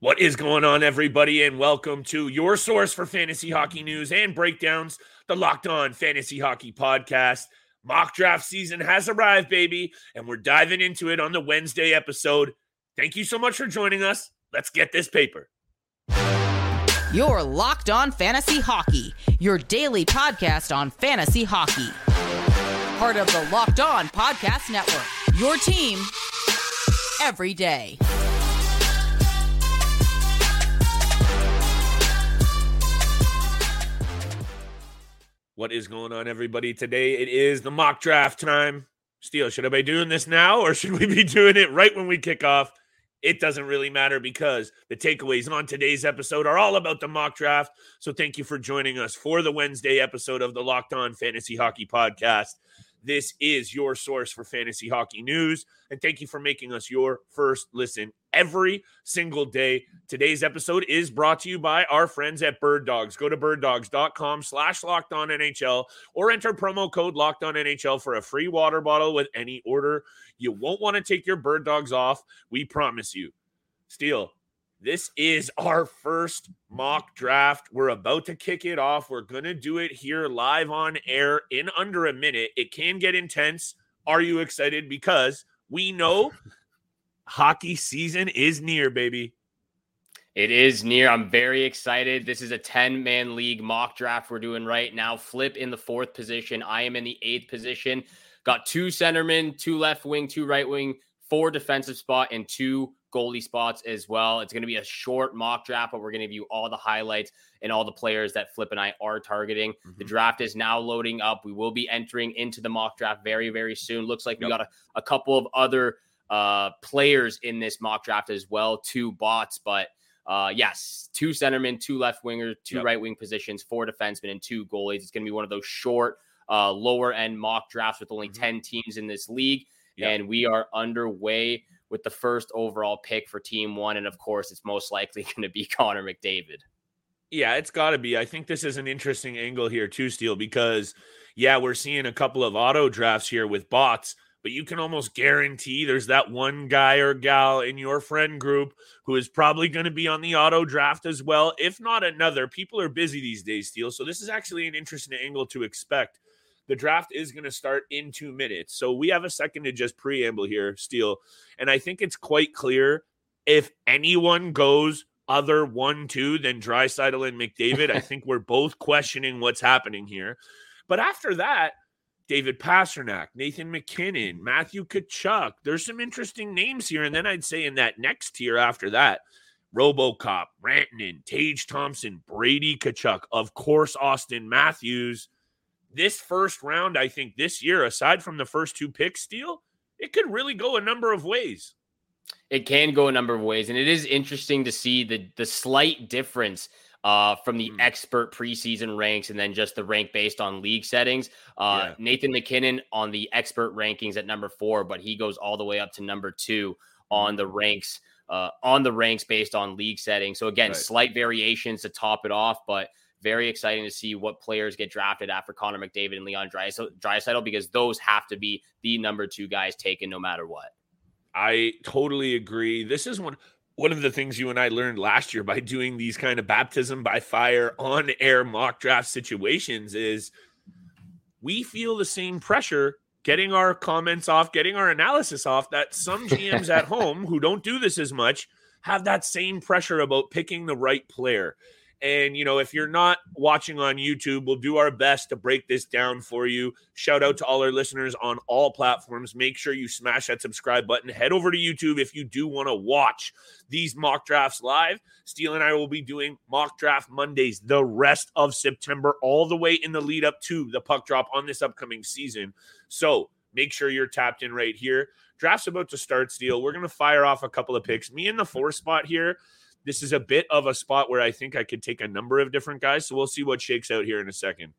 What is going on, everybody, and welcome to your source for fantasy hockey news and breakdowns, the Locked On Fantasy Hockey Podcast. Mock draft season has arrived, baby, and we're diving into it on the Wednesday episode. Thank you so much for joining us. Let's get this paper. Your Locked On Fantasy Hockey, your daily podcast on fantasy hockey. Part of the Locked On Podcast Network, your team every day. What is going on, everybody? Today it is the mock draft time. Steele, should I be doing this now or should we be doing it right when we kick off? It doesn't really matter because the takeaways on today's episode are all about the mock draft. So thank you for joining us for the Wednesday episode of the Locked On Fantasy Hockey Podcast. This is your source for fantasy hockey news. And thank you for making us your first listen every single day. Today's episode is brought to you by our friends at Bird Dogs. Go to birddogs.com slash locked on NHL or enter promo code locked on NHL for a free water bottle with any order. You won't want to take your bird dogs off. We promise you. Steele, this is our first mock draft. We're about to kick it off. We're going to do it here live on air in under a minute. It can get intense. Are you excited? Because we know hockey season is near, baby. It is near. I'm very excited. This is a 10 man league mock draft we're doing right now. Flip in the fourth position. I am in the eighth position. Got two centermen, two left wing, two right wing, four defensive spot, and two goalie spots as well. It's going to be a short mock draft, but we're going to give you all the highlights and all the players that Flip and I are targeting. Mm-hmm. The draft is now loading up. We will be entering into the mock draft very, very soon. Looks like yep. we got a, a couple of other uh, players in this mock draft as well, two bots, but uh, yes, two centermen, two left wingers, two yep. right wing positions, four defensemen, and two goalies. It's going to be one of those short, uh, lower end mock drafts with only mm-hmm. 10 teams in this league. Yep. And we are underway with the first overall pick for team one. And of course, it's most likely going to be Connor McDavid. Yeah, it's got to be. I think this is an interesting angle here, too, Steele, because, yeah, we're seeing a couple of auto drafts here with bots, but you can almost guarantee there's that one guy or gal in your friend group who is probably going to be on the auto draft as well, if not another. People are busy these days, Steele. So this is actually an interesting angle to expect the draft is going to start in two minutes. So we have a second to just preamble here, Steele. And I think it's quite clear if anyone goes other one, two than Draisaitl and McDavid, I think we're both questioning what's happening here. But after that, David Pastrnak, Nathan MacKinnon, Matthew Tkachuk. There's some interesting names here. And then I'd say in that next tier after that, Robocop, Rantanen, Tage Thompson, Brady Tkachuk, of course, Auston Matthews this first round, I think this year, aside from the first two picks, Steele, it could really go a number of ways. It can go a number of ways, and it is interesting to see the the slight difference uh, from the mm. expert preseason ranks and then just the rank based on league settings. Uh, yeah. Nathan MacKinnon on the expert rankings at number four, but he goes all the way up to number two on the ranks uh, on the ranks based on league settings. So again, right. slight variations to top it off, but very exciting to see what players get drafted after Connor McDavid and Leon Draisaitl because those have to be the number two guys taken no matter what. I totally agree. This is one one of the things you and I learned last year by doing these kind of baptism by fire on air mock draft situations is we feel the same pressure getting our comments off, getting our analysis off that some GMs at home who don't do this as much have that same pressure about picking the right player. And, you know, if you're not watching on YouTube, we'll do our best to break this down for you. Shout out to all our listeners on all platforms. Make sure you smash that subscribe button. Head over to YouTube if you do want to watch these mock drafts live. Steele and I will be doing mock draft Mondays the rest of September, all the way in the lead up to the puck drop on this upcoming season. So make sure you're tapped in right here. Draft's about to start, Steele. We're going to fire off a couple of picks. Me in the four spot here. This is a bit of a spot where I think I could take a number of different guys. So we'll see what shakes out here in a second.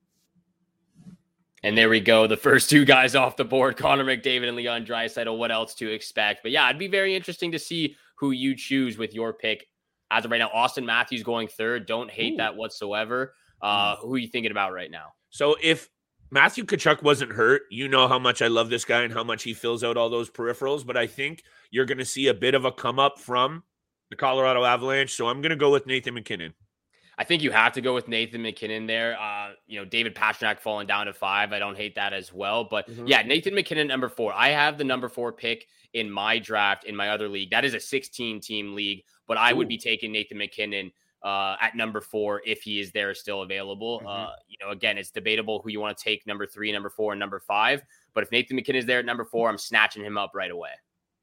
And there we go. The first two guys off the board, Connor McDavid and Leon Draisaitl. What else to expect? But yeah, it'd be very interesting to see who you choose with your pick. As of right now, Auston Matthews going third. Don't hate Ooh. that whatsoever. Uh, hmm. who are you thinking about right now? So if Matthew Tkachuk wasn't hurt, you know how much I love this guy and how much he fills out all those peripherals. But I think you're going to see a bit of a come up from the Colorado Avalanche. So I'm going to go with Nathan MacKinnon. I think you have to go with Nathan MacKinnon there. Uh, you know, David Pastrnak falling down to five. I don't hate that as well. But mm-hmm. yeah, Nathan MacKinnon, number four. I have the number four pick in my draft in my other league. That is a 16 team league, but I Ooh. would be taking Nathan MacKinnon uh, at number four if he is there still available. Mm-hmm. Uh, you know, again, it's debatable who you want to take number three, number four, and number five. But if Nathan MacKinnon is there at number four, I'm snatching him up right away.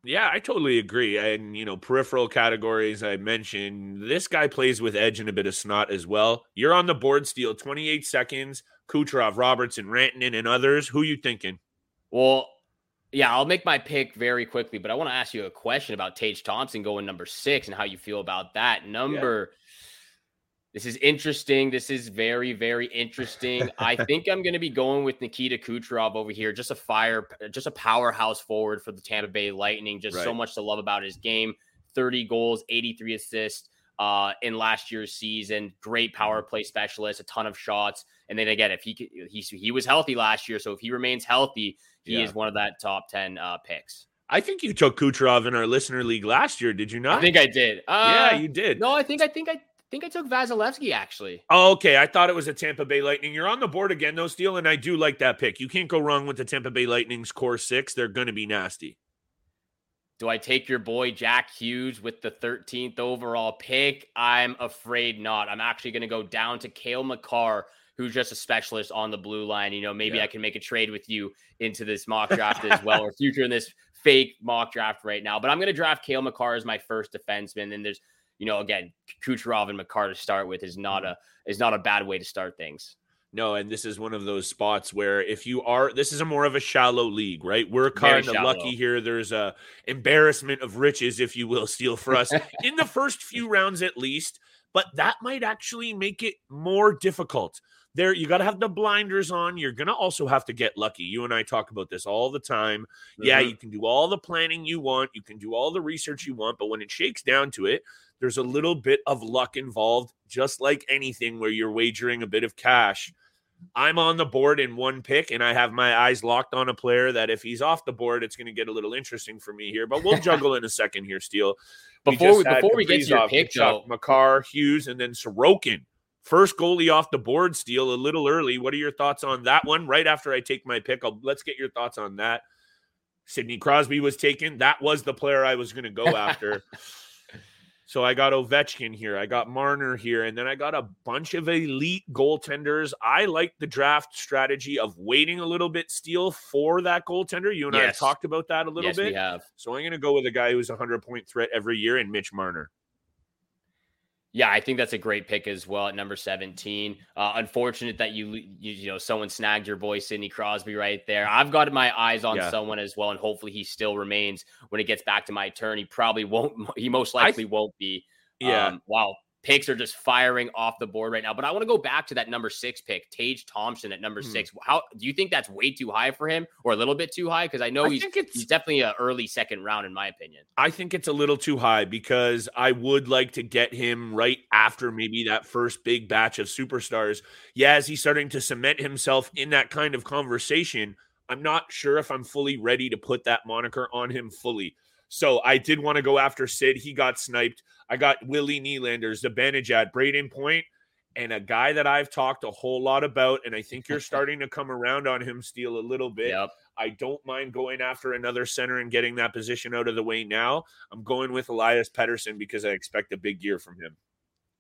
Yeah, I totally agree. And, you know, peripheral categories I mentioned, this guy plays with edge and a bit of snot as well. You're on the board, Steele, 28 seconds. Kucherov, Robertson, Rantanen, and others. Who you thinking? Well, yeah, I'll make my pick very quickly, but I want to ask you a question about Tage Thompson going number six and how you feel about that. Number yeah. This is interesting. This is very, very interesting. I think I'm going to be going with Nikita Kucherov over here. Just a fire, just a powerhouse forward for the Tampa Bay Lightning. Just right. so much to love about his game. 30 goals, 83 assists uh, in last year's season. Great power mm-hmm. play specialist, a ton of shots. And then again, if he he he was healthy last year, so if he remains healthy, he yeah. is one of that top 10 uh, picks. I think you took Kucherov in our listener league last year, did you not? I think I did. Uh, yeah, you did. No, I think I think I think I took Vasilevskiy actually. Oh, okay. I thought it was a Tampa Bay Lightning. You're on the board again, though, Steele, and I do like that pick. You can't go wrong with the Tampa Bay Lightning's core six. They're going to be nasty. Do I take your boy Jack Hughes with the 13th overall pick? I'm afraid not. I'm actually going to go down to Cale Makar, who's just a specialist on the blue line. You know, maybe yeah. I can make a trade with you into this mock draft as well, or future in this fake mock draft right now. But I'm going to draft Cale Makar as my first defenseman. And there's you know, again, Kucherov and Makar to start with is not mm-hmm. a is not a bad way to start things. No, and this is one of those spots where if you are, this is a more of a shallow league, right? We're kind of lucky here. There's a embarrassment of riches, if you will, Steele for us in the first few rounds at least. But that might actually make it more difficult. There, you got to have the blinders on. You're gonna also have to get lucky. You and I talk about this all the time. Mm-hmm. Yeah, you can do all the planning you want, you can do all the research you want, but when it shakes down to it, there's a little bit of luck involved, just like anything where you're wagering a bit of cash. I'm on the board in one pick, and I have my eyes locked on a player that if he's off the board, it's going to get a little interesting for me here. But we'll juggle in a second here, Steele. Before we, before we get to your pick, though, Makar, Hughes, and then Sorokin. First goalie off the board, Steele, a little early. What are your thoughts on that one? Right after I take my pick, I'll, let's get your thoughts on that. Sidney Crosby was taken. That was the player I was going to go after. So I got Ovechkin here, I got Marner here, and then I got a bunch of elite goaltenders. I like the draft strategy of waiting a little bit, Steele for that goaltender. You and yes. I have talked about that a little yes, bit. We have. So I'm going to go with a guy who's a hundred point threat every year, and Mitch Marner. Yeah, I think that's a great pick as well at number 17. Uh, unfortunate that you, you, you know someone snagged your boy Sidney Crosby right there. I've got my eyes on yeah. someone as well, and hopefully he still remains when it gets back to my turn. He probably won't. He most likely th- won't be. Yeah. Um, wow picks are just firing off the board right now. But I want to go back to that number six pick, Tage Thompson at number hmm. six. How do you think that's way too high for him, or a little bit too high? Because I know I he's he's definitely an early second round in my opinion. I think it's a little too high because I would like to get him right after maybe that first big batch of superstars. Yeah, as he's starting to cement himself in that kind of conversation. I'm not sure if I'm fully ready to put that moniker on him fully. So I did want to go after Sid. He got sniped. I got Willie Nylander, Zibanejad, Brayden Point, and a guy that I've talked a whole lot about, and I think you're starting to come around on him, Steele, a little bit. Yep. I don't mind going after another center and getting that position out of the way now. I'm going with Elias Pettersson because I expect a big year from him.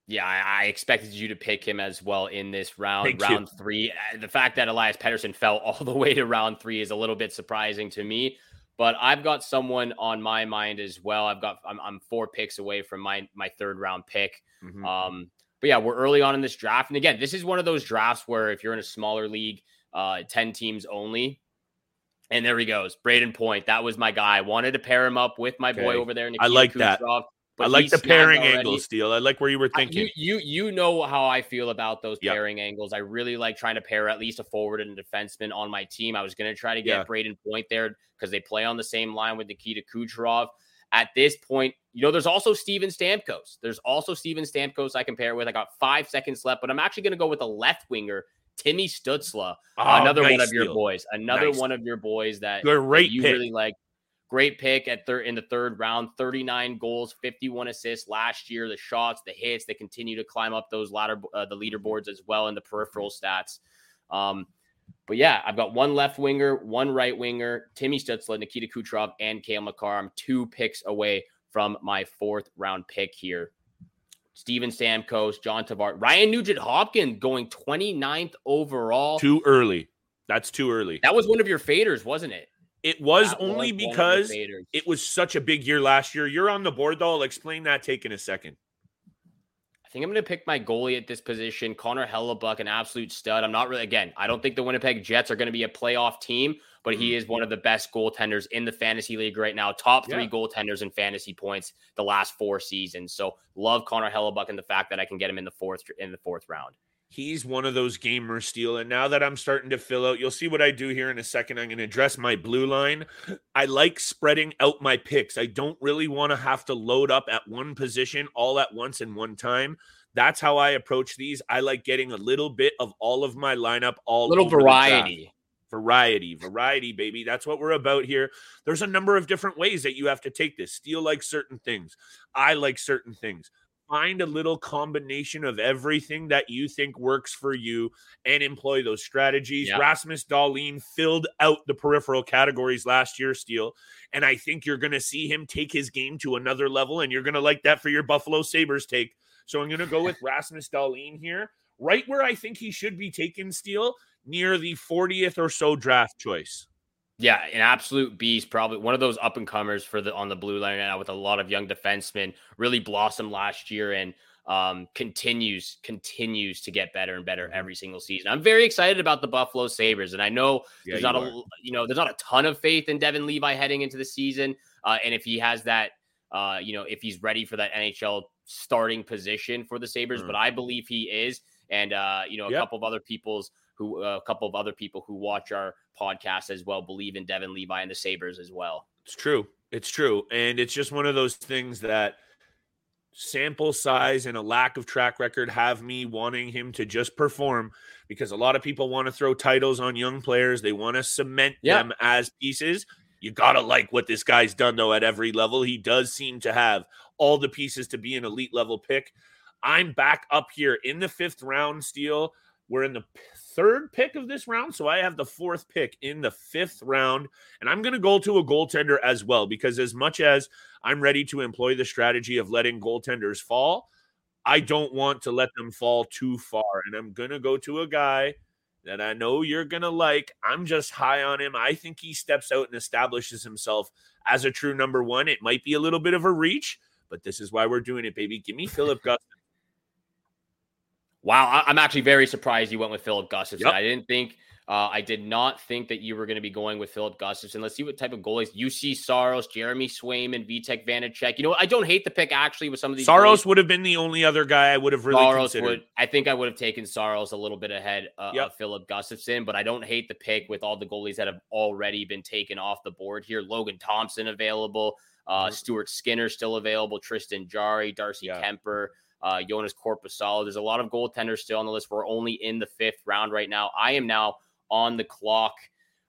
Yeah, I, expected you to pick him as well in this round, Thank round you. three. Uh, the fact that Elias Pettersson fell all the way to round three is a little bit surprising to me. But I've got someone on my mind as well. I've got I'm, I'm four picks away from my my third round pick. Mm-hmm. Um, but yeah, we're early on in this draft, and again, this is one of those drafts where if you're in a smaller league, uh, ten teams only, and there he goes, Brayden Point. That was my guy. I wanted to pair him up with my okay. boy over there. Nikita I like Kucherov. that. But I like the pairing angle, Steele. I like where you were thinking. I, you, you you know how I feel about those yep. pairing angles. I really like trying to pair at least a forward and a defenseman on my team. I was going to try to get yeah. Brayden Point there because they play on the same line with Nikita Kucherov. At this point, you know, there's also Steven Stamkos. There's also Steven Stamkos I can compare with. I got five seconds left, but I'm actually going to go with a left winger, Timmy Stützle, oh, another nice one of your boys, another nice. one of your boys that, that you pick. really like great pick at third in the third round. 39 goals, 51 assists last year. The shots, the hits, they continue to climb up those ladder, uh, the leaderboards as well in the peripheral stats. Um, but yeah, I've got one left winger, one right winger, Timmy Stützle, Nikita Kucherov, and Cale Makar. I'm two picks away from my fourth round pick here. Steven Stamkos, John Tavares, Ryan Nugent Hopkins going 29th overall. Too early. That's too early. That was one of your faders, wasn't it? It was that only was because it was such a big year last year. You're on the board though. I'll explain that take in a second. I think I'm going to pick my goalie at this position, Connor Hellebuyck, an absolute stud. I'm not really again. I don't think the Winnipeg Jets are going to be a playoff team, but he mm-hmm. is one of the best goaltenders in the fantasy league right now. Top three yeah. goaltenders in fantasy points the last four seasons. So love Connor Hellebuyck and the fact that I can get him in the fourth in the fourth round. He's one of those gamer Steele. And now that I'm starting to fill out, you'll see what I do here in a second. I'm going to address my blue line. I like spreading out my picks. I don't really want to have to load up at one position all at once in one time. That's how I approach these. I like getting a little bit of all of my lineup, all little variety. Variety, variety, baby. That's what we're about here. There's a number of different ways that you have to take this. Steele like certain things. I like certain things find a little combination of everything that you think works for you and employ those strategies. Yeah. Rasmus Dahlin filled out the peripheral categories last year, Steele. And I think you're going to see him take his game to another level, and you're going to like that for your Buffalo Sabres take. So I'm going to go with Rasmus Dahlin here, right where I think he should be taken, Steele, near the 40th or so draft choice. Yeah, an absolute beast. Probably one of those up and comers for the on the blue line now with a lot of young defensemen. Really blossomed last year and um, continues continues to get better and better mm-hmm. every single season. I'm very excited about the Buffalo Sabres, and I know yeah, there's not a you know there's not a ton of faith in Devon Levi heading into the season, uh, and if he has that, uh, you know, if he's ready for that NHL starting position for the Sabres, mm. but I believe he is, and uh, you know, a yep. couple of other people's who uh, a couple of other people who watch our podcast as well believe in Devon Levi and the Sabres as well. It's true. It's true. And it's just one of those things that sample size and a lack of track record have me wanting him to just perform because a lot of people want to throw titles on young players. They want to cement yeah. them as pieces. You got to like what this guy's done, though, at every level. He does seem to have all the pieces to be an elite level pick. I'm back up here in the fifth round, Steele. We're in the third pick of this round. So I have the fourth pick in the fifth round. And I'm going to go to a goaltender as well, because as much as I'm ready to employ the strategy of letting goaltenders fall, I don't want to let them fall too far. And I'm going to go to a guy that I know you're going to like. I'm just high on him. I think he steps out and establishes himself as a true number one. It might be a little bit of a reach, but this is why we're doing it, baby. Give me Filip Gustavsson. Wow, I'm actually very surprised you went with Filip Gustavsson. Yep. I didn't think, uh, I did not think that you were going to be going with Filip Gustavsson. Let's see what type of goalies. you see: Saros, Jeremy Swayman, Vitek Vanecek. You know, I don't hate the pick actually with some of these. Saros goalies. would have been the only other guy I would have really Saros considered. Would, I think I would have taken Saros a little bit ahead uh, yep. of Filip Gustavsson, but I don't hate the pick with all the goalies that have already been taken off the board here. Logan Thompson available. Uh, mm-hmm. Stuart Skinner still available. Tristan Jarry, Darcy yeah. Kuemper uh, Joonas Korpisalo. There's a lot of goaltenders still on the list. We're only in the fifth round right now. I am now on the clock.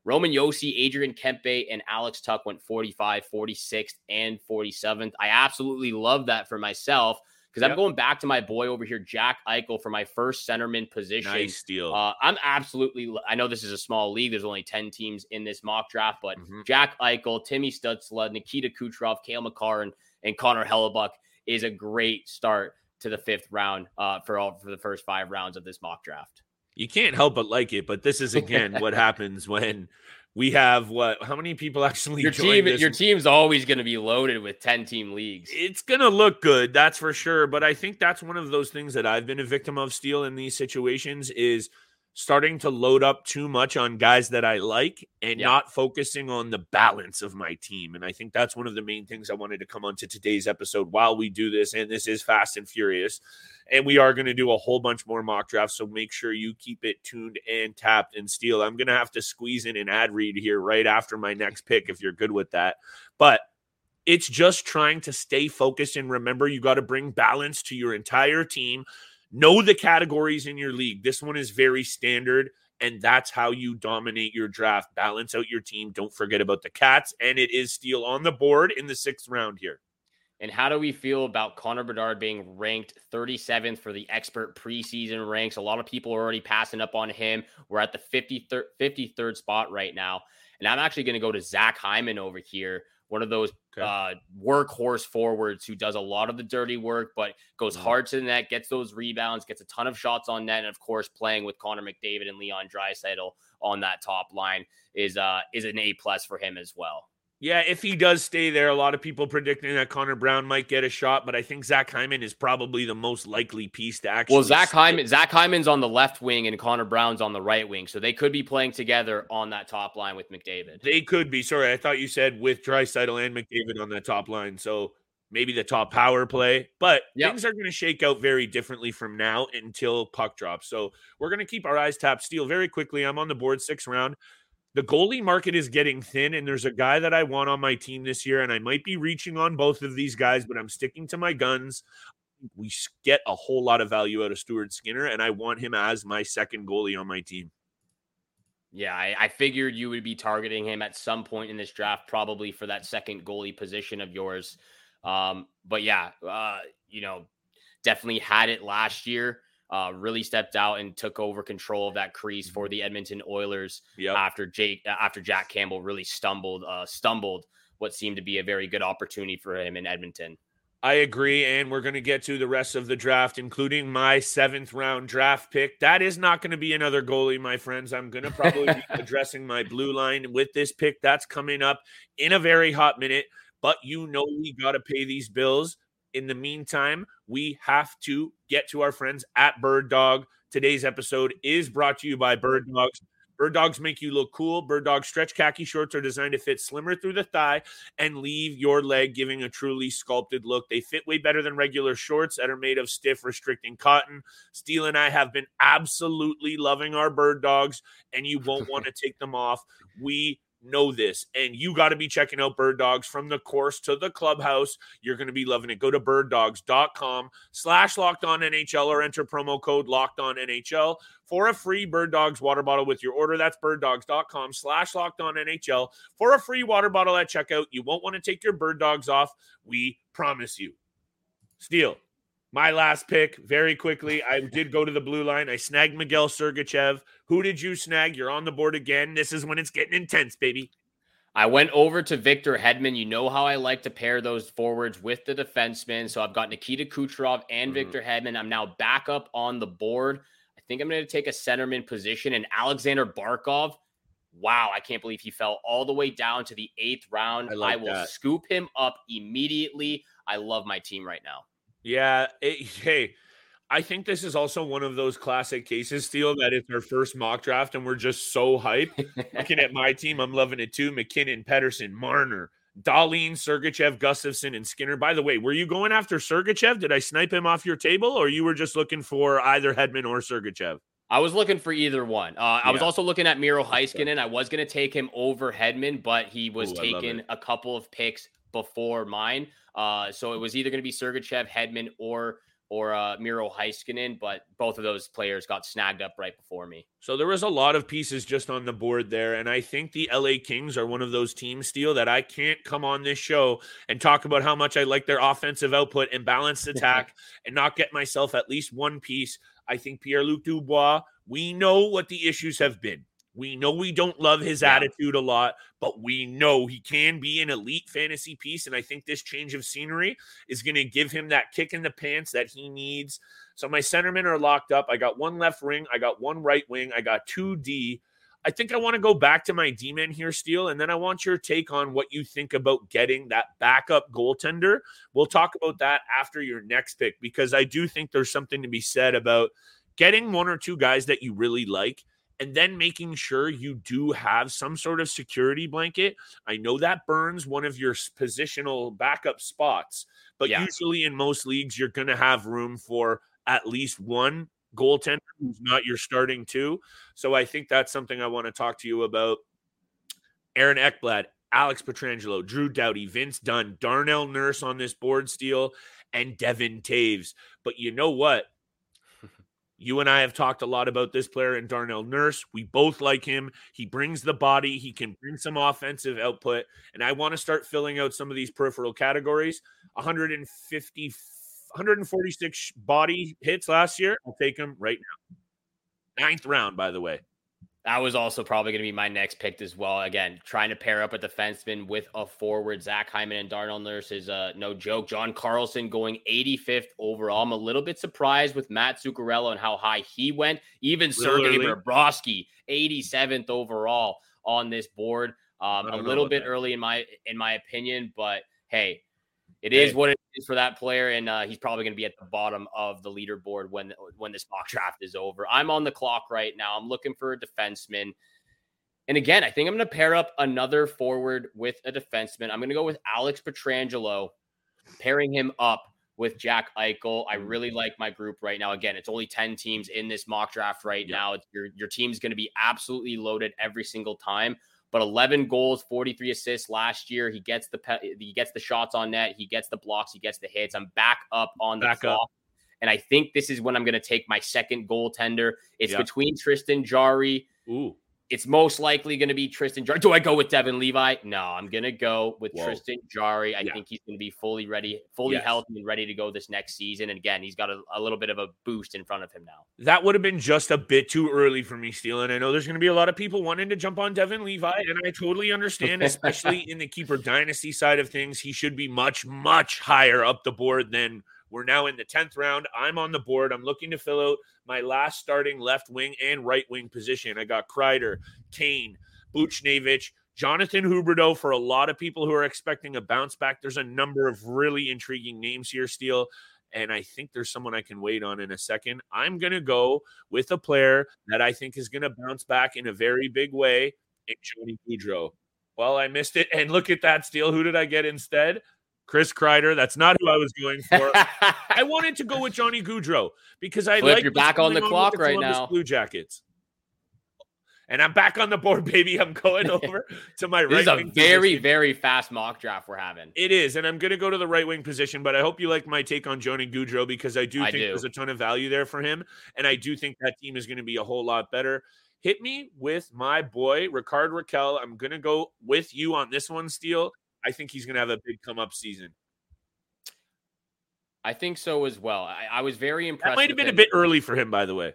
Roman Josi, Adrian Kempe, and Alex Tuch went 45, 46th, and 47th. I absolutely love that for myself because yep. I'm going back to my boy over here, Jack Eichel, for my first centerman position. Nice deal. Uh, I'm absolutely. I know this is a small league. There's only 10 teams in this mock draft, but mm-hmm. Jack Eichel, Timmy Stützle, Nikita Kucherov, Cale Makar, and, and Connor Hellebuyck is a great start to the fifth round uh, for all for the first five rounds of this mock draft. You can't help but like it, but this is again what happens when we have what? How many people actually? Your team, your team's always going to be loaded with ten team leagues. It's going to look good, that's for sure. But I think that's one of those things that I've been a victim of. Steele in these situations is starting to load up too much on guys that I like and yeah. not focusing on the balance of my team. And I think that's one of the main things I wanted to come on to today's episode while we do this. And this is fast and furious. And we are going to do a whole bunch more mock drafts. So make sure you keep it tuned and tapped and Steele. I'm going to have to squeeze in an ad read here right after my next pick if you're good with that. But it's just trying to stay focused and remember you got to bring balance to your entire team Know the categories in your league. This one is very standard. And that's how you dominate your draft. Balance out your team. Don't forget about the Cats. And it is Steele on the board in the sixth round here. And how do we feel about Connor Bedard being ranked 37th for the expert preseason ranks? A lot of people are already passing up on him. We're at the 53rd, 53rd spot right now. And I'm actually going to go to Zach Hyman over here, one of those okay. uh, workhorse forwards who does a lot of the dirty work, but goes mm-hmm. hard to the net, gets those rebounds, gets a ton of shots on net, and of course, playing with Connor McDavid and Leon Draisaitl on that top line is uh, is an A plus for him as well. Yeah, if he does stay there, a lot of people predicting that Connor Brown might get a shot, but I think Zach Hyman is probably the most likely piece to actually. Well, Zach Hyman, Zach Hyman's on the left wing and Connor Brown's on the right wing, so they could be playing together on that top line with McDavid. They could be. Sorry, I thought you said with Draisaitl and McDavid on that top line, so maybe the top power play. But yep. things are going to shake out very differently from now until puck drops. So we're going to keep our eyes tapped. Steele very quickly. I'm on the board sixth round the goalie market is getting thin, and there's a guy that I want on my team this year, and I might be reaching on both of these guys, but I'm sticking to my guns. We get a whole lot of value out of Stuart Skinner, and I want him as my second goalie on my team. Yeah, I, I, figured you would be targeting him at some point in this draft, probably for that second goalie position of yours. Um, but yeah, uh, you know, definitely had it last year uh, really stepped out and took over control of that crease for mm-hmm. the Edmonton Oilers yep. after Jake after Jack Campbell really stumbled uh, stumbled what seemed to be a very good opportunity for him in Edmonton. I agree, and we're going to get to the rest of the draft, including my seventh round draft pick. That is not going to be another goalie, my friends. I'm going to probably be addressing my blue line with this pick. That's coming up in a very hot minute. But you know we got to pay these bills. In the meantime, we have to get to our friends at Bird Dog. Today's episode is brought to you by Bird Dogs. Bird Dogs make you look cool. Bird Dog stretch khaki shorts are designed to fit slimmer through the thigh and leave your leg giving a truly sculpted look. They fit way better than regular shorts that are made of stiff, restricting cotton. Steele and I have been absolutely loving our Bird Dogs, and you won't want to take them off. We know this. And you got to be checking out Bird Dogs from the course to the clubhouse. You're going to be loving it. Go to birddogs.com slash locked on NHL or enter promo code locked on NHL for a free Bird Dogs water bottle with your order. That's birddogs.com slash locked on NHL for a free water bottle at checkout. You won't want to take your Bird Dogs off. We promise you. Steele. My last pick, very quickly. I did go to the blue line. I snagged Mikhail Sergachev. Who did you snag? You're on the board again. This is when it's getting intense, baby. I went over to Victor Hedman. You know how I like to pair those forwards with the defensemen. So I've got Nikita Kucherov and mm-hmm. Victor Hedman. I'm now back up on the board. I think I'm going to take a centerman position. And Alexander Barkov, wow, I can't believe he fell all the way down to the eighth round. I, like I will that. scoop him up immediately. I love my team right now. Yeah. It, hey, I think this is also one of those classic cases, Steele, that it's our first mock draft and we're just so hyped. Looking at my team, I'm loving it too. MacKinnon, Pettersson, Marner, Dahlin, Sergachev, Gustavsson, and Skinner. By the way, were you going after Sergachev? Did I snipe him off your table, or you were just looking for either Hedman or Sergachev? I was looking for either one. Uh, yeah. I was also looking at Miro Heiskanen. I was going to take him over Hedman, but he was Ooh, taking a couple of picks before mine. Uh, so it was either going to be Sergachev, Hedman, or or uh, Miro Heiskanen, but both of those players got snagged up right before me. So there was a lot of pieces just on the board there, and I think the LA Kings are one of those teams, Steele, that I can't come on this show and talk about how much I like their offensive output and balanced attack and not get myself at least one piece. I think Pierre Luc Dubois. We know what the issues have been. We know we don't love his yeah. attitude a lot, but we know he can be an elite fantasy piece. And I think this change of scenery is going to give him that kick in the pants that he needs. So my centermen are locked up. I got one left wing, I got one right wing, I got two D. I think I want to go back to my D men here, Steele, and then I want your take on what you think about getting that backup goaltender. We'll talk about that after your next pick because I do think there's something to be said about getting one or two guys that you really like and then making sure you do have some sort of security blanket. I know that burns one of your positional backup spots, but yeah. usually in most leagues, you're going to have room for at least one goaltender who's not your starting two. So I think that's something I want to talk to you about. Aaron Ekblad, Alex Pietrangelo, Drew Doughty, Vince Dunn, Darnell Nurse on this board Steele, and Devon Toews. But you know what? You and I have talked a lot about this player and Darnell Nurse. We both like him. He brings the body, he can bring some offensive output. And I want to start filling out some of these peripheral categories. 150, 146 body hits last year. I'll take him right now. Ninth round, by the way. That was also probably going to be my next pick as well. Again, trying to pair up a defenseman with a forward. Zach Hyman and Darnell Nurse is uh, no joke. John Carlson going 85th overall. I'm a little bit surprised with Matt Zuccarello and how high he went. Even Sergei Bobrovsky, 87th overall on this board. Um, a little bit that. early in my in my opinion, but hey, it is hey. what it is for that player, and uh, he's probably going to be at the bottom of the leaderboard when when this mock draft is over. I'm on the clock right now. I'm looking for a defenseman. And again, I think I'm going to pair up another forward with a defenseman. I'm going to go with Alex Pietrangelo, pairing him up with Jack Eichel. I mm. really like my group right now. Again, it's only 10 teams in this mock draft right yeah. now. It's, your, your team's going to be absolutely loaded every single time but 11 goals, 43 assists last year. He gets the pe- he gets the shots on net, he gets the blocks, he gets the hits. I'm back up on the back clock. Up. And I think this is when I'm going to take my second goaltender. It's between Tristan Jarry Ooh. It's most likely going to be Tristan Jarry. Do I go with Devon Levi? No, I'm going to go with Whoa. Tristan Jarry. I yeah. think he's going to be fully ready, fully yes. healthy and ready to go this next season. And again, he's got a, a, little bit of a boost in front of him now. That would have been just a bit too early for me, Steele. I know there's going to be a lot of people wanting to jump on Devon Levi, and I totally understand, especially in the keeper dynasty side of things. He should be much, much higher up the board than – we're now in the 10th round. I'm on the board. I'm looking to fill out my last starting left wing and right wing position. I got Kreider, Kane, Buchnevich, Jonathan Huberdeau for a lot of people who are expecting a bounce back. There's a number of really intriguing names here, Steele. And I think there's someone I can wait on in a second. I'm going to go with a player that I think is going to bounce back in a very big way, Johnny Gaudreau. Well, I missed it. And look at that, Steele. Who did I get instead? Chris Kreider. That's not who I was going for. I wanted to go with Johnny Gaudreau because I like you're back on the clock the right now. Blue Jackets. And I'm back on the board, baby. I'm going over to my right. This is a very, position. very fast mock draft we're having. It is, and I'm going to go to the right wing position. But I hope you like my take on Johnny Gaudreau because I do I think do. there's a ton of value there for him, and I do think that team is going to be a whole lot better. Hit me with my boy Rickard Rakell. I'm going to go with you on this one, Steele. I think he's going to have a big come up season. I think so as well. I, I was very impressed. That might have been him. a bit early for him, by the way.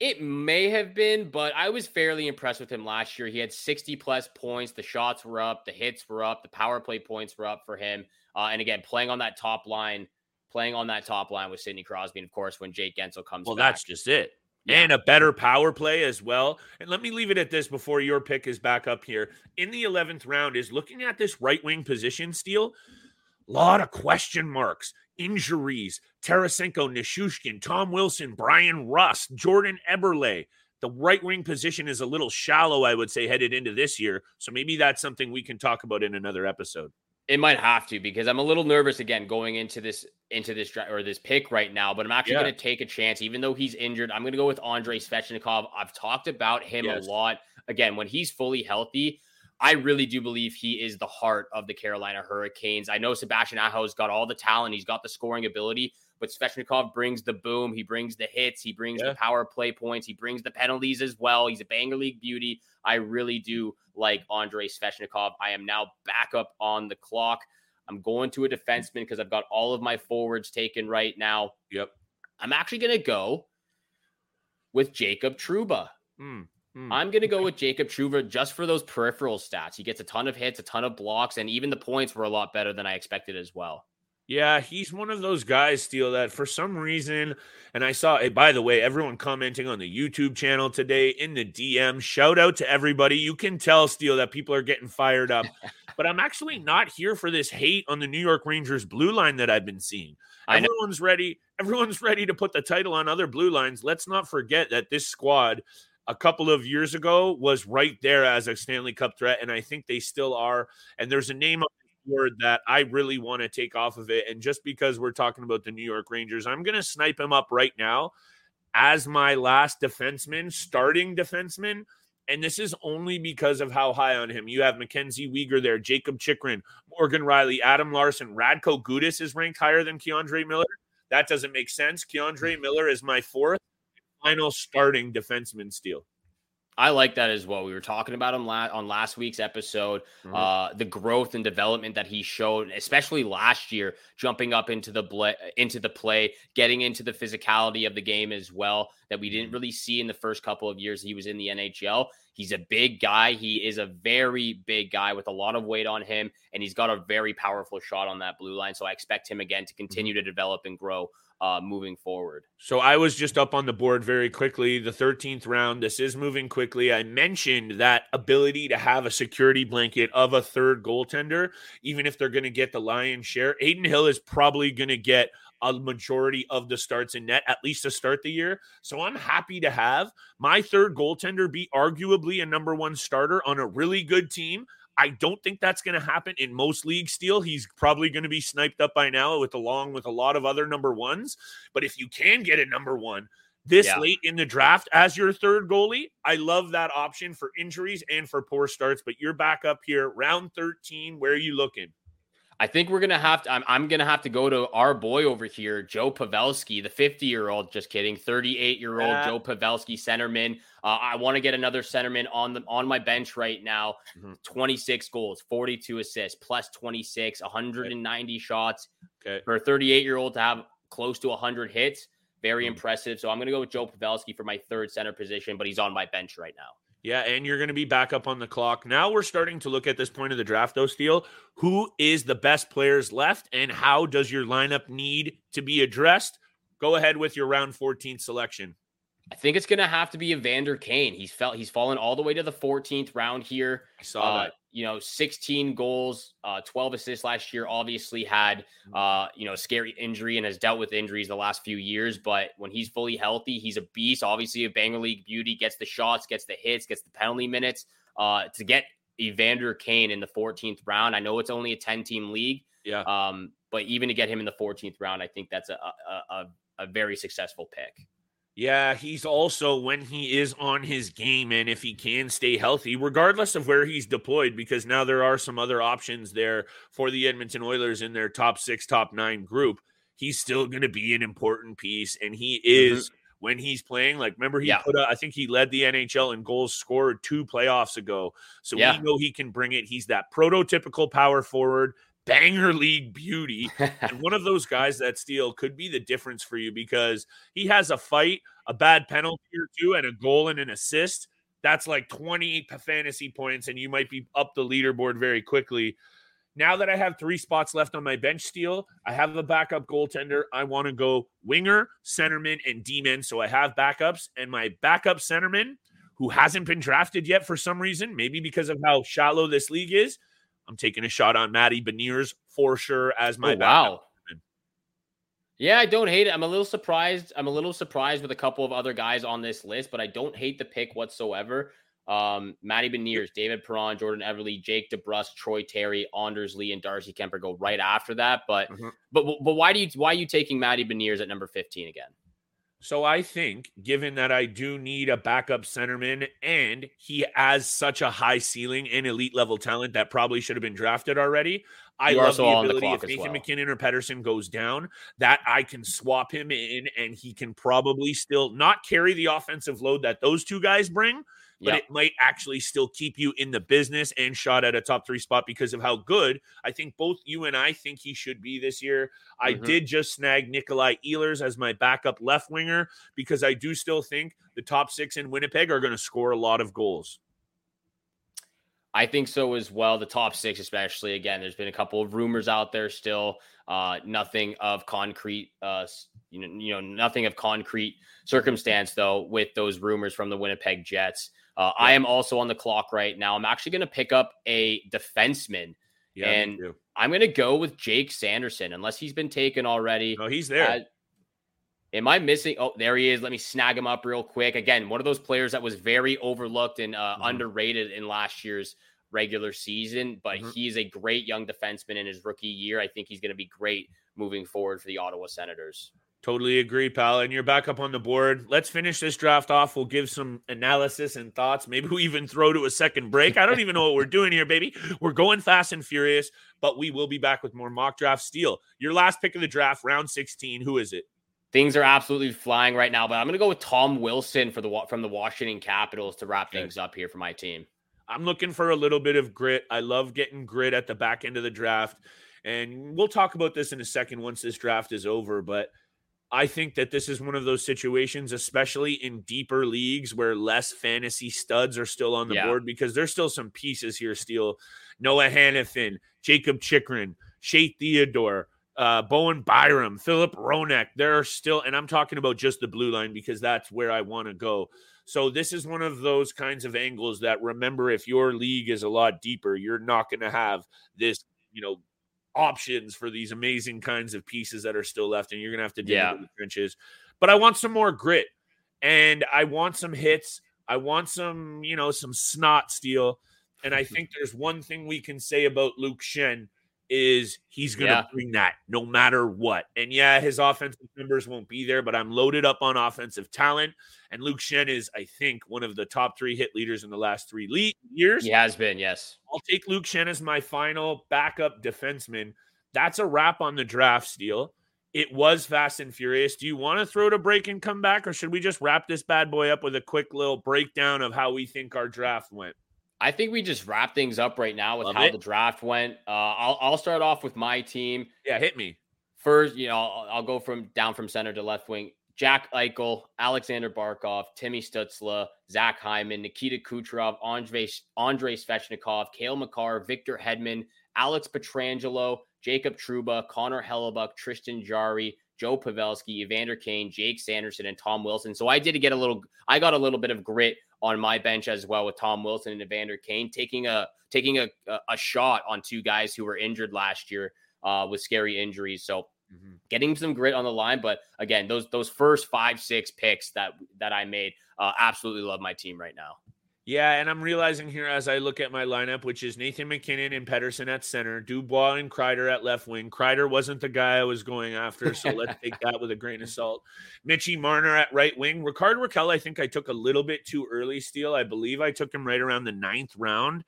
It may have been, but I was fairly impressed with him last year. He had 60 plus points. The shots were up, the hits were up, the power play points were up for him. Uh, and again, playing on that top line, playing on that top line with Sidney Crosby, and of course, when Jake Guentzel comes well, back. that's just it. Yeah. And a better power play as well. And let me leave it at this before your pick is back up here. In the 11th round, is looking at this right wing position Steele, A lot of question marks, injuries. Tarasenko, Nichushkin, Tom Wilson, Bryan Rust, Jordan Eberle. The right wing position is a little shallow, I would say, headed into this year. So maybe that's something we can talk about in another episode. It might have to because I'm a little nervous again going into this into this or this pick right now, but I'm actually yeah. going to take a chance, even though he's injured. I'm going to go with Andrei Svechnikov. I've talked about him yes. a lot. Again, when he's fully healthy, I really do believe he is the heart of the Carolina Hurricanes. I know Sebastian Aho's got all the talent, he's got the scoring ability, but Svechnikov brings the boom, he brings the hits, he brings yeah. the power play points, he brings the penalties as well. He's a banger league beauty. I really do like Andrei Svechnikov. I am now back up on the clock. I'm going to a defenseman because I've got all of my forwards taken right now. Yep. I'm actually going to go with Jacob Trouba. Mm, mm. I'm going to go with Jacob Trouba just for those peripheral stats. He gets a ton of hits, a ton of blocks, and even the points were a lot better than I expected as well. Yeah, he's one of those guys, Steele, that for some reason, and I saw, hey, by the way, everyone commenting on the YouTube channel today in the DM, shout out to everybody. You can tell, Steele, that people are getting fired up. but I'm actually not here for this hate on the New York Rangers blue line that I've been seeing. Everyone's ready. Everyone's ready to put the title on other blue lines. Let's not forget that this squad a couple of years ago was right there as a Stanley Cup threat, and I think they still are. And there's a name word that I really want to take off of it. And just because we're talking about the New York Rangers, I'm going to snipe him up right now as my last defenseman, starting defenseman. And this is only because of how high on him. You have Mackenzie Weegar there, Jakob Chychrun, Morgan Rielly, Adam Larsson, Radko Gudas is ranked higher than K'Andre Miller. That doesn't make sense. K'Andre mm. Miller is my fourth. final starting defenseman Steele. I like that as well. We were talking about him la- on last week's episode. Mm-hmm. Uh, the growth and development that he showed, especially last year, jumping up into the bl- into the play, getting into the physicality of the game as well. That we didn't mm-hmm. really see in the first couple of years he was in the NHL. He's a big guy. He is a very big guy with a lot of weight on him, and he's got a very powerful shot on that blue line. So I expect him again to mm-hmm. continue to develop and grow uh, moving forward. So I was just up on the board very quickly. The 13th round, this is moving quickly. I mentioned that ability to have a security blanket of a third goaltender, even if they're going to get the lion's share. Adin Hill is probably going to get a majority of the starts in net, at least to start the year. So I'm happy to have my third goaltender be arguably a number one starter on a really good team. I don't think that's going to happen in most leagues. Still, he's probably going to be sniped up by now, with along with a lot of other number ones. But if you can get a number one this yeah. late in the draft as your third goalie, I love that option for injuries and for poor starts. But you're back up here, round 13. Where are you looking? I think we're gonna have to. I'm, I'm gonna have to go to our boy over here, Joe Pavelski, the 50 year old. Just kidding, 38 year old Joe Pavelski, centerman. Uh, I want to get another centerman on the on my bench right now. Mm-hmm. 26 goals, 42 assists, plus 26, 190 okay. shots. Okay. For a 38 year old to have close to 100 hits, very mm-hmm. impressive. So I'm gonna go with Joe Pavelski for my third center position, but he's on my bench right now. Yeah, and you're going to be back up on the clock. Now we're starting to look at this point of the draft, though, Steele. Who is the best players left, and how does your lineup need to be addressed? Go ahead with your round 14 selection. I think it's going to have to be Evander Kane. He's felt he's fallen all the way to the 14th round here. I saw uh, that. You know, 16 goals, uh, 12 assists last year. Obviously had mm-hmm. uh, you know, scary injury and has dealt with injuries the last few years. But when he's fully healthy, he's a beast. Obviously, a banger league beauty. Gets the shots, gets the hits, gets the penalty minutes. Uh, to get Evander Kane in the 14th round, I know it's only a 10 team league. Yeah. Um, but even to get him in the 14th round, I think that's a a, a, a very successful pick. Yeah, he's also when he is on his game and if he can stay healthy, regardless of where he's deployed, because now there are some other options there for the Edmonton Oilers in their top six, top nine group. He's still going to be an important piece, and he is mm-hmm. when he's playing. Like, remember, he yeah. put, a, I think he led the NHL in goals scored two playoffs ago, so yeah. we know he can bring it. He's that prototypical power forward banger league beauty. And one of those guys that Steele could be the difference for you because he has a fight a bad penalty or two and a goal and an assist. That's like 20 fantasy points and you might be up the leaderboard very quickly. Now that i have three spots left on my bench Steele i have a backup goaltender. I want to go winger centerman and d-man. So i have backups and my backup centerman who hasn't been drafted yet for some reason maybe because of how shallow this league is I'm taking a shot on Matty Beniers for sure as my oh, wow. Yeah, I don't hate it. I'm a little surprised. I'm a little surprised with a couple of other guys on this list, but I don't hate the pick whatsoever. Um, Matty Beniers, David Perron, Jordan Eberle, Jake DeBrusk, Troy Terry, Anders Lee, and Darcy Kuemper go right after that. But mm-hmm. but but why do you why are you taking Matty Beniers at number 15 again? So I think, given that I do need a backup centerman and he has such a high ceiling and elite level talent that probably should have been drafted already, I you love the ability the if Nathan well. MacKinnon or Pettersson goes down, that I can swap him in and he can probably still not carry the offensive load that those two guys bring, but yep. it might actually still keep you in the business and shot at a top three spot because of how good I think both you and I think he should be this year. I mm-hmm. did just snag Nikolai Ehlers as my backup left winger because I do still think the top six in Winnipeg are going to score a lot of goals. I think so as well. The top six, especially. Again, there's been a couple of rumors out there still. Uh, nothing of concrete, uh, you know, you know, nothing of concrete circumstance though with those rumors from the Winnipeg Jets. Uh, yeah. I am also on the clock right now. I'm actually going to pick up a defenseman, yeah, and I'm going to go with Jake Sanderson, unless he's been taken already. Oh, he's there. Uh, am I missing? Oh, there he is. Let me snag him up real quick. Again, one of those players that was very overlooked and uh, mm-hmm. underrated in last year's regular season, but mm-hmm. he's a great young defenseman in his rookie year. I think he's going to be great moving forward for the Ottawa Senators. Totally agree, pal. And you're back up on the board. Let's finish this draft off. We'll give some analysis and thoughts. Maybe we even throw to a second break. I don't even know what we're doing here, baby. We're going fast and furious, but we will be back with more mock draft Steele. Your last pick of the draft, round 16. Who is it? things are absolutely flying right now. But I'm going to go with Tom Wilson for the from the Washington Capitals to wrap things up here for my team. I'm looking for a little bit of grit. I love getting grit at the back end of the draft. And we'll talk about this in a second once this draft is over. But I think that this is one of those situations, especially in deeper leagues where less fantasy studs are still on the yeah. board, because there's still some pieces here. Still, Noah Hanifin, Jakob Chychrun, Shea Theodore, uh, Bowen Byram, Filip Hronek. There are still, and I'm talking about just the blue line because that's where I want to go. So this is one of those kinds of angles that remember if your league is a lot deeper, you're not going to have this, you know, options for these amazing kinds of pieces that are still left, and you're to have to deal yeah. with the trenches. But I want some more grit, and I want some hits. I want some, you know, some snot Steele. And I think there's one thing we can say about Luke Schenn is he's going to yeah. bring that no matter what. And yeah, his offensive numbers won't be there, but I'm loaded up on offensive talent. And Luke Schenn is, I think, one of the top three hit leaders in the last three le- years. He has been, yes. I'll take Luke Schenn as my final backup defenseman. That's a wrap on the draft Steele. It was fast and furious. Do you want to throw to break and come back, or should we just wrap this bad boy up with a quick little breakdown of how we think our draft went? I think we just wrap things up right now with Love how it. the draft went. Uh, I'll I'll start off with my team. Yeah, hit me first. You know, I'll, I'll go from down from center to left wing. Jack Eichel, Aleksander Barkov, Timmy Stützle, Zach Hyman, Nikita Kucherov, Andre, Andrei Svechnikov, Cale Makar, Victor Hedman, Alex Pietrangelo, Jacob Trouba, Connor Hellebuyck, Tristan Jarry, Joe Pavelski, Evander Kane, Jake Sanderson, and Tom Wilson. So I did get a little, I got a little bit of grit on my bench as well with Tom Wilson and Evander Kane taking a taking a a shot on two guys who were injured last year uh, with scary injuries. So mm-hmm. getting some grit on the line, but again, those those first five six picks that that I made, uh, absolutely love my team right now. Yeah, and I'm realizing here as I look at my lineup, which is Nathan MacKinnon and Pettersson at center, Dubois and Kreider at left wing. Kreider wasn't the guy I was going after, so let's take that with a grain of salt. Mitchy Marner at right wing. Rickard Rakell, I think I took a little bit too early Steele. I believe I took him right around the ninth round.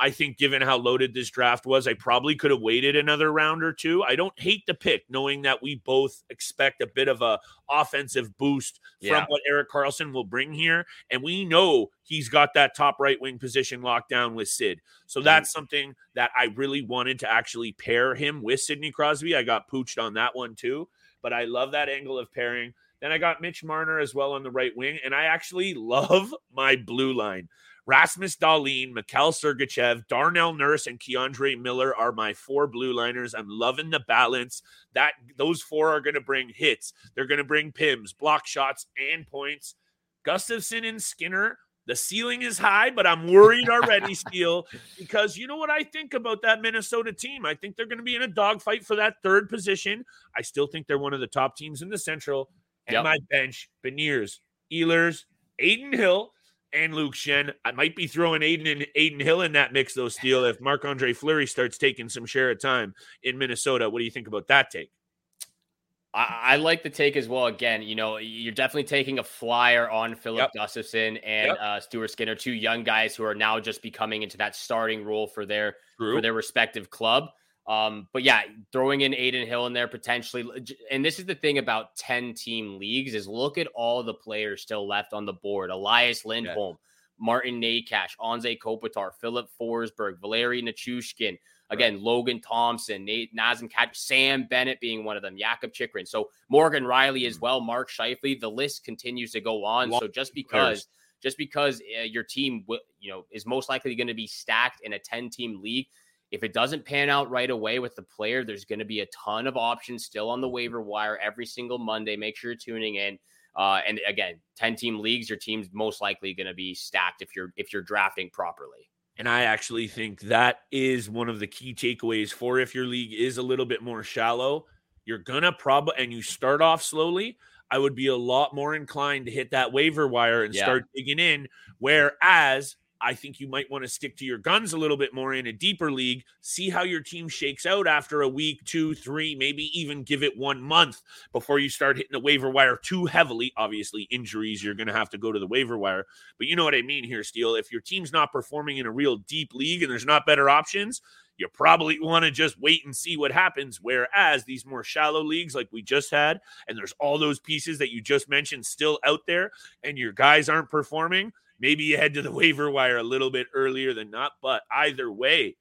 I think given how loaded this draft was, I probably could have waited another round or two. I don't hate the pick, knowing that we both expect a bit of a offensive boost yeah. from what Erik Karlsson will bring here, and we know he's got that top right wing position locked down with Sid. So that's something that I really wanted to actually pair him with Sidney Crosby. I got pooched on that one too, but I love that angle of pairing. Then I got Mitch Marner as well on the right wing, and I actually love my blue line. Rasmus Dahlin, Mikhail Sergachev, Darnell Nurse, and K'Andre Miller are my four blue liners. I'm loving the balance. That those four are going to bring hits. They're going to bring pims, block shots, and points. Gustavsson and Skinner. The ceiling is high, but I'm worried already, Steele, because you know what I think about that Minnesota team. I think they're going to be in a dogfight for that third position. I still think they're one of the top teams in the Central. And yep. my bench, Beniers, Ehlers, Adin Hill, and Luke Schenn. I might be throwing Adin and Adin Hill in that mix, though, Steele, if Marc Andre Fleury starts taking some share of time in Minnesota. What do you think about that take? I, I, like the take as well. Again, you know, you're definitely taking a flyer on Filip yep. Gustavsson and yep. uh, Stuart Skinner, two young guys who are now just becoming into that starting role for their True. for their respective club. Um, but yeah, throwing in Adin Hill in there potentially, and this is the thing about 10 team leagues is look at all the players still left on the board. Elias Lindholm, Martin Necas, Anze Kopitar, Filip Forsberg, Valeri Nichushkin, again, right. Logan Thompson, Nate Nazem Kat, Sam Bennett being one of them, Jakob Chychrun. So Morgan Rielly as mm. well, Mark Scheifele. The list continues to go on. Long so just because just because uh, your team you know is most likely going to be stacked in a 10 team league if it doesn't pan out right away with the player, there's going to be a ton of options still on the waiver wire every single Monday. Make sure you're tuning in. Uh, and again, 10 team leagues, your team's most likely going to be stacked if you're if you're drafting properly. And I actually think that is one of the key takeaways for if your league is a little bit more shallow, you're gonna probably and you start off slowly. I would be a lot more inclined to hit that waiver wire and yeah. start digging in. Whereas I think you might want to stick to your guns a little bit more in a deeper league. See how your team shakes out after a week, two, three, maybe even give it one month before you start hitting the waiver wire too heavily. Obviously, injuries, you're going to have to go to the waiver wire. But you know what I mean here, Steele. If your team's not performing in a real deep league and there's not better options, you probably want to just wait and see what happens. Whereas these more shallow leagues, like we just had, and there's all those pieces that you just mentioned still out there, and your guys aren't performing, maybe you head to the waiver wire a little bit earlier than not. But either way,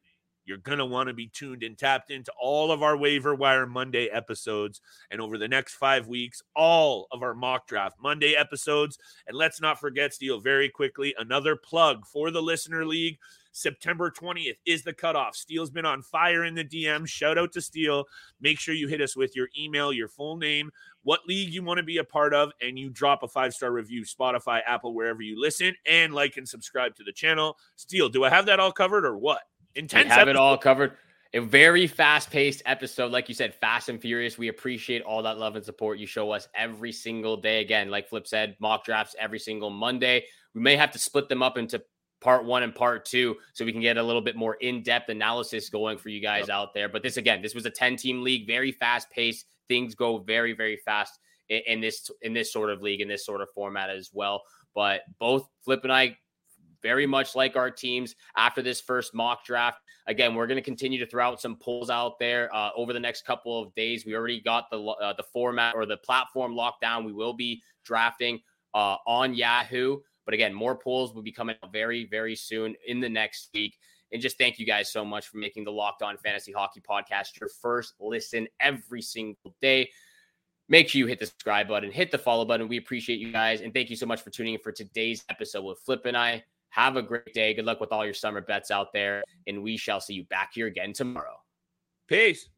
you're going to want to be tuned and tapped into all of our waiver wire Monday episodes. And over the next five weeks, all of our mock draft Monday episodes. And let's not forget, Steele, very quickly, another plug for the Listener League. September 20th is the cutoff. Steele's been on fire in the DM. Shout out to Steele. Make sure you hit us with your email, your full name, what league you want to be a part of, and you drop a five star review, Spotify, Apple, wherever you listen, and like and subscribe to the channel. Steele, do I have that all covered or what? Intense. We have episode. it all covered. A very fast paced episode. Like you said, fast and furious. We appreciate all that love and support you show us every single day. Again, like Flip said, mock drafts every single Monday. We may have to split them up into part one and part two so we can get a little bit more in-depth analysis going for you guys yep. out there but this again this was a 10 team league very fast paced things go very very fast in, in, this in this sort of league in this sort of format as well. But both flip and i very much like our teams after this first mock draft. Again we're going to continue to throw out some polls out there uh, over the next couple of days. We already got the uh, the format or the platform locked down. We will be drafting uh, on yahoo. But again, more polls will be coming out very, very soon in the next week. And just thank you guys so much for making the Locked On Fantasy Hockey Podcast your first listen every single day. Make sure you hit the subscribe button, hit the follow button. We appreciate you guys. And thank you so much for tuning in for today's episode with Flip and I. Have a great day. Good luck with all your summer bets out there. And we shall see you back here again tomorrow. Peace.